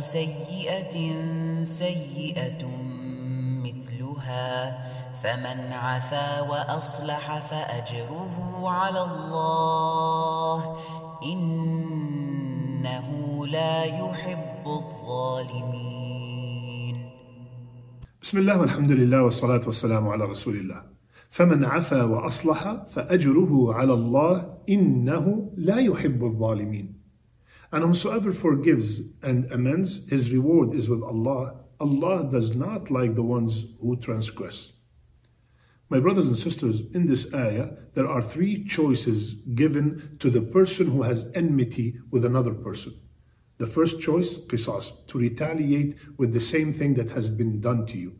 سيئة سيئة مثلها فمن عفا وأصلح فأجره على الله إنه لا يحب الظالمين. بسم الله والحمد لله والصلاة والسلام على رسول الله. فمن عفا وأصلح فأجره على الله إنه لا يحب الظالمين. And whosoever forgives and amends, his reward is with Allah. Allah does not like the ones who transgress. My brothers and sisters, in this ayah, there are three choices given to the person who has enmity with another person. The first choice, qisas, to retaliate with the same thing that has been done to you.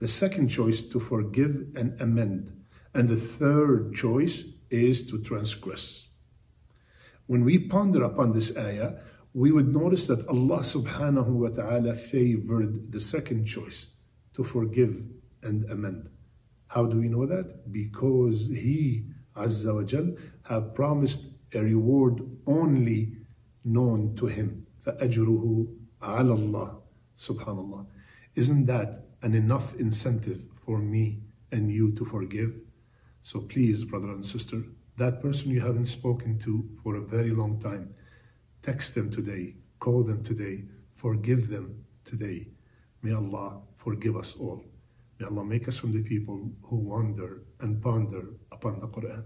The second choice, to forgive and amend. And the third choice is to transgress. When we ponder upon this ayah, we would notice that Allah subhanahu wa ta'ala favored the second choice, to forgive and amend. How do we know that? Because He, Azza wa Jal, have promised a reward only known to Him. فَأَجْرُهُ عَلَى اللَّهِ Subhanallah. Isn't that an enough incentive for me and you to forgive? So please, brother and sister, that person you haven't spoken to for a very long time, text them today, call them today, forgive them today. May Allah forgive us all. May Allah make us from the people who wonder and ponder upon the Quran.